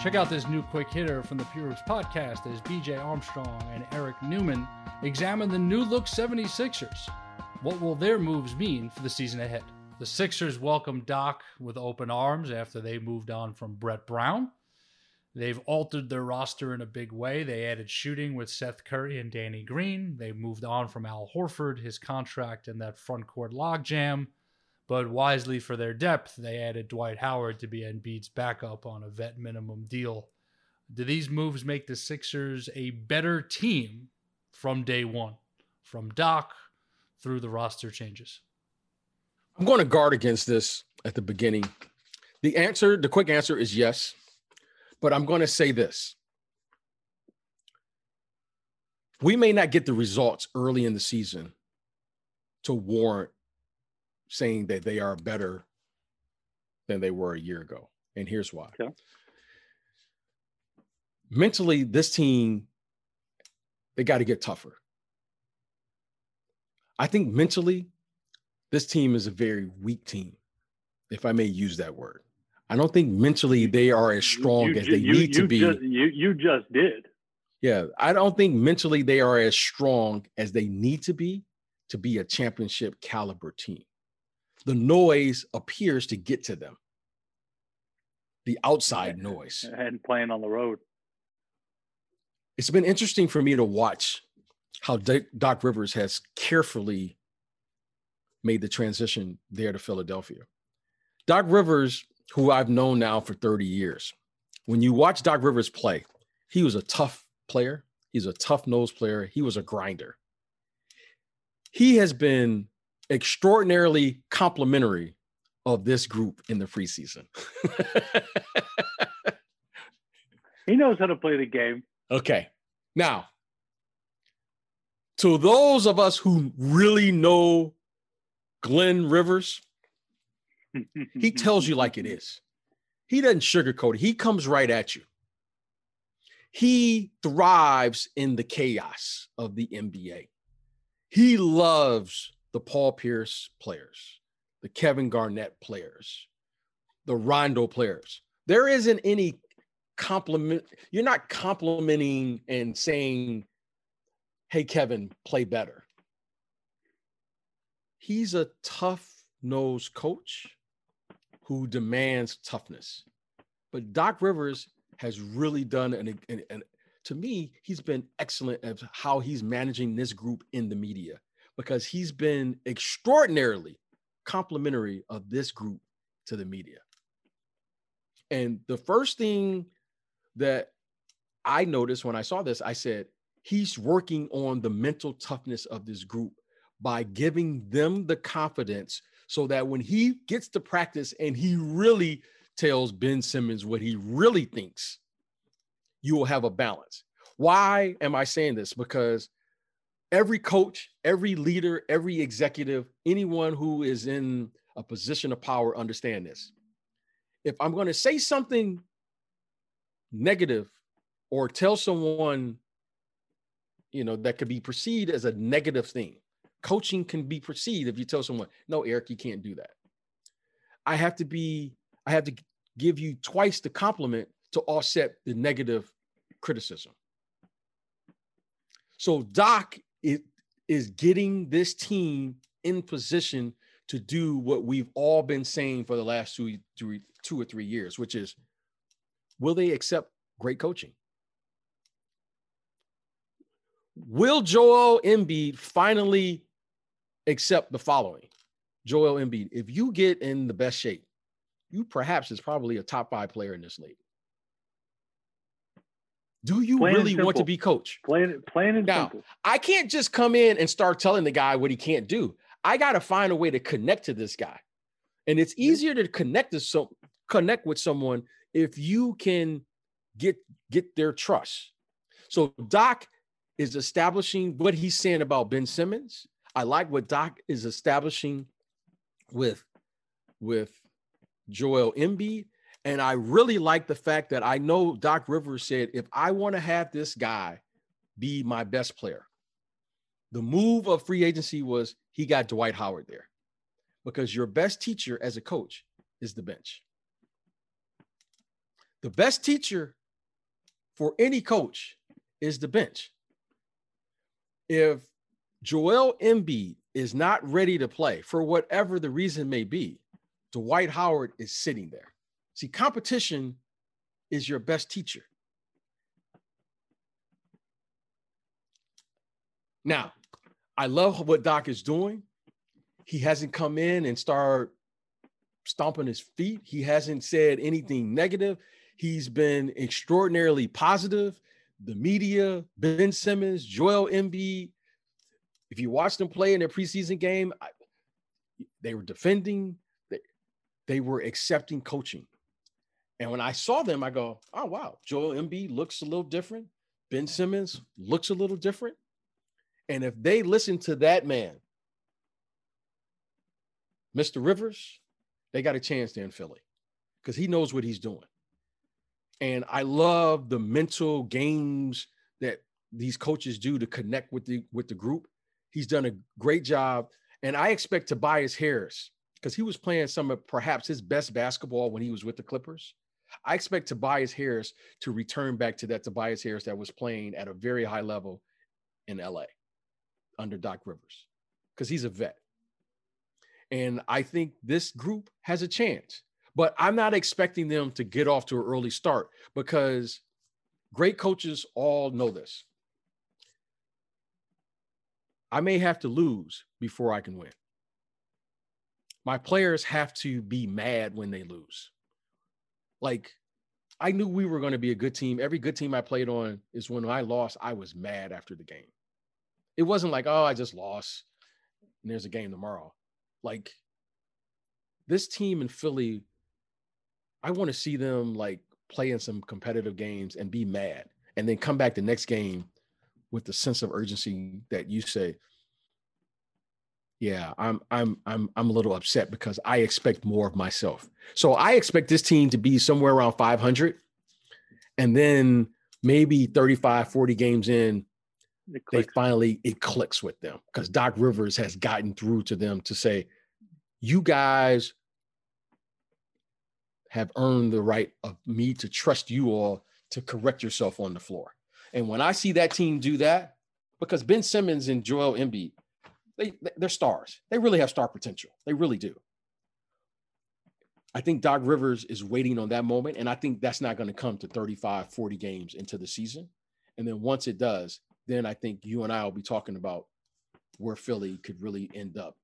Check out this new quick hitter from the Hoops podcast as BJ Armstrong and Eric Newman examine the new look 76ers. What will their moves mean for the season ahead? The Sixers welcome Doc with open arms after they moved on from Brett Brown. They've altered their roster in a big way. They added shooting with Seth Curry and Danny Green. They moved on from Al Horford, his contract, and that front court logjam. But wisely for their depth, they added Dwight Howard to be Embiid's backup on a vet minimum deal. Do these moves make the Sixers a better team from day one, from Doc through the roster changes? I'm going to guard against this at the beginning. The answer, the quick answer is yes, but I'm going to say this. We may not get the results early in the season to warrant saying that they are better than they were a year ago. And here's why. Okay. Mentally, this team, they got to get tougher. I think mentally, this team is a very weak team, if I may use that word. I don't think mentally they are as strong you, as they you, need you to be. Just, you, you just did. Yeah, I don't think mentally they are as strong as they need to be to be a championship caliber team the noise appears to get to them. The outside noise. And playing on the road. It's been interesting for me to watch how Doc Rivers has carefully made the transition there to Philadelphia. Doc Rivers, who I've known now for 30 years, when you watch Doc Rivers play, he was a tough player. He's a tough nose player. He was a grinder. He has been extraordinarily complimentary of this group in the free season. he knows how to play the game. Okay. Now, to those of us who really know Glenn Rivers, he tells you like it is. He doesn't sugarcoat it. He comes right at you. He thrives in the chaos of the NBA. He loves the Paul Pierce players, the Kevin Garnett players, the Rondo players. There isn't any compliment. You're not complimenting and saying, hey, Kevin, play better. He's a tough nosed coach who demands toughness. But Doc Rivers has really done, and an, an, to me, he's been excellent at how he's managing this group in the media because he's been extraordinarily complimentary of this group to the media. And the first thing that I noticed when I saw this, I said, he's working on the mental toughness of this group by giving them the confidence so that when he gets to practice and he really tells Ben Simmons what he really thinks, you will have a balance. Why am I saying this? Because every coach, every leader, every executive, anyone who is in a position of power understand this. If I'm going to say something negative or tell someone, you know, that could be perceived as a negative thing, coaching can be perceived if you tell someone, no, Eric, you can't do that. I have to be, I have to give you twice the compliment to offset the negative criticism. So Doc it is getting this team in position to do what we've all been saying for the last two, three, two or three years, which is will they accept great coaching? Will Joel Embiid finally accept the following? Joel Embiid, if you get in the best shape, you perhaps is probably a top five player in this league. Do you plain really want to be coach? Plain, plain and now, simple. I can't just come in and start telling the guy what he can't do. I got to find a way to connect to this guy. And it's easier to connect to some connect with someone if you can get get their trust. So Doc is establishing what he's saying about Ben Simmons. I like what Doc is establishing with with Joel Embiid. And I really like the fact that I know Doc Rivers said, if I want to have this guy be my best player, the move of free agency was he got Dwight Howard there because your best teacher as a coach is the bench. The best teacher for any coach is the bench. If Joel Embiid is not ready to play for whatever the reason may be, Dwight Howard is sitting there. See, competition is your best teacher. Now, I love what Doc is doing. He hasn't come in and start stomping his feet. He hasn't said anything negative. He's been extraordinarily positive. The media, Ben Simmons, Joel Embiid. If you watch them play in their preseason game, I, they were defending. They, they were accepting coaching. And when I saw them, I go, oh, wow, Joel Embiid looks a little different. Ben Simmons looks a little different. And if they listen to that man, Mr. Rivers, they got a chance there in Philly because he knows what he's doing. And I love the mental games that these coaches do to connect with the with the group. He's done a great job. And I expect Tobias Harris, because he was playing some of perhaps his best basketball when he was with the Clippers. I expect Tobias Harris to return back to that Tobias Harris that was playing at a very high level in LA under Doc Rivers, because he's a vet. And I think this group has a chance, but I'm not expecting them to get off to an early start because great coaches all know this. I may have to lose before I can win. My players have to be mad when they lose. Like, I knew we were going to be a good team. Every good team I played on is when I lost, I was mad after the game. It wasn't like, oh, I just lost and there's a game tomorrow. Like, this team in Philly, I want to see them like playing some competitive games and be mad and then come back the next game with the sense of urgency that you say, yeah, I'm I'm I'm I'm a little upset because I expect more of myself. So I expect this team to be somewhere around 500 and then maybe 35 40 games in they finally it clicks with them because Doc Rivers has gotten through to them to say you guys have earned the right of me to trust you all to correct yourself on the floor. And when I see that team do that, because Ben Simmons and Joel Embiid, they they're stars. They really have star potential. They really do. I think Doc Rivers is waiting on that moment. And I think that's not going to come to 35, 40 games into the season. And then once it does, then I think you and I will be talking about where Philly could really end up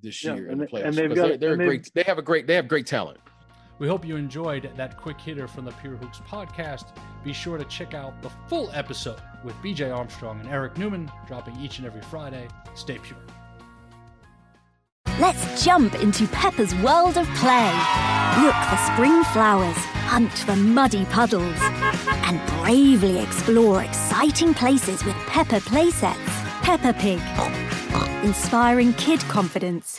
this year in the playoffs. And they've got, they're, they're and great. They have a great. They have great talent. We hope you enjoyed that quick hitter from the Pure Hoops podcast. Be sure to check out the full episode with BJ Armstrong and Eric Newman, dropping each and every Friday. Stay pure. Let's jump into Peppa's world of play. Look for spring flowers, hunt for muddy puddles, and bravely explore exciting places with Peppa playsets. Peppa Pig, inspiring kid confidence.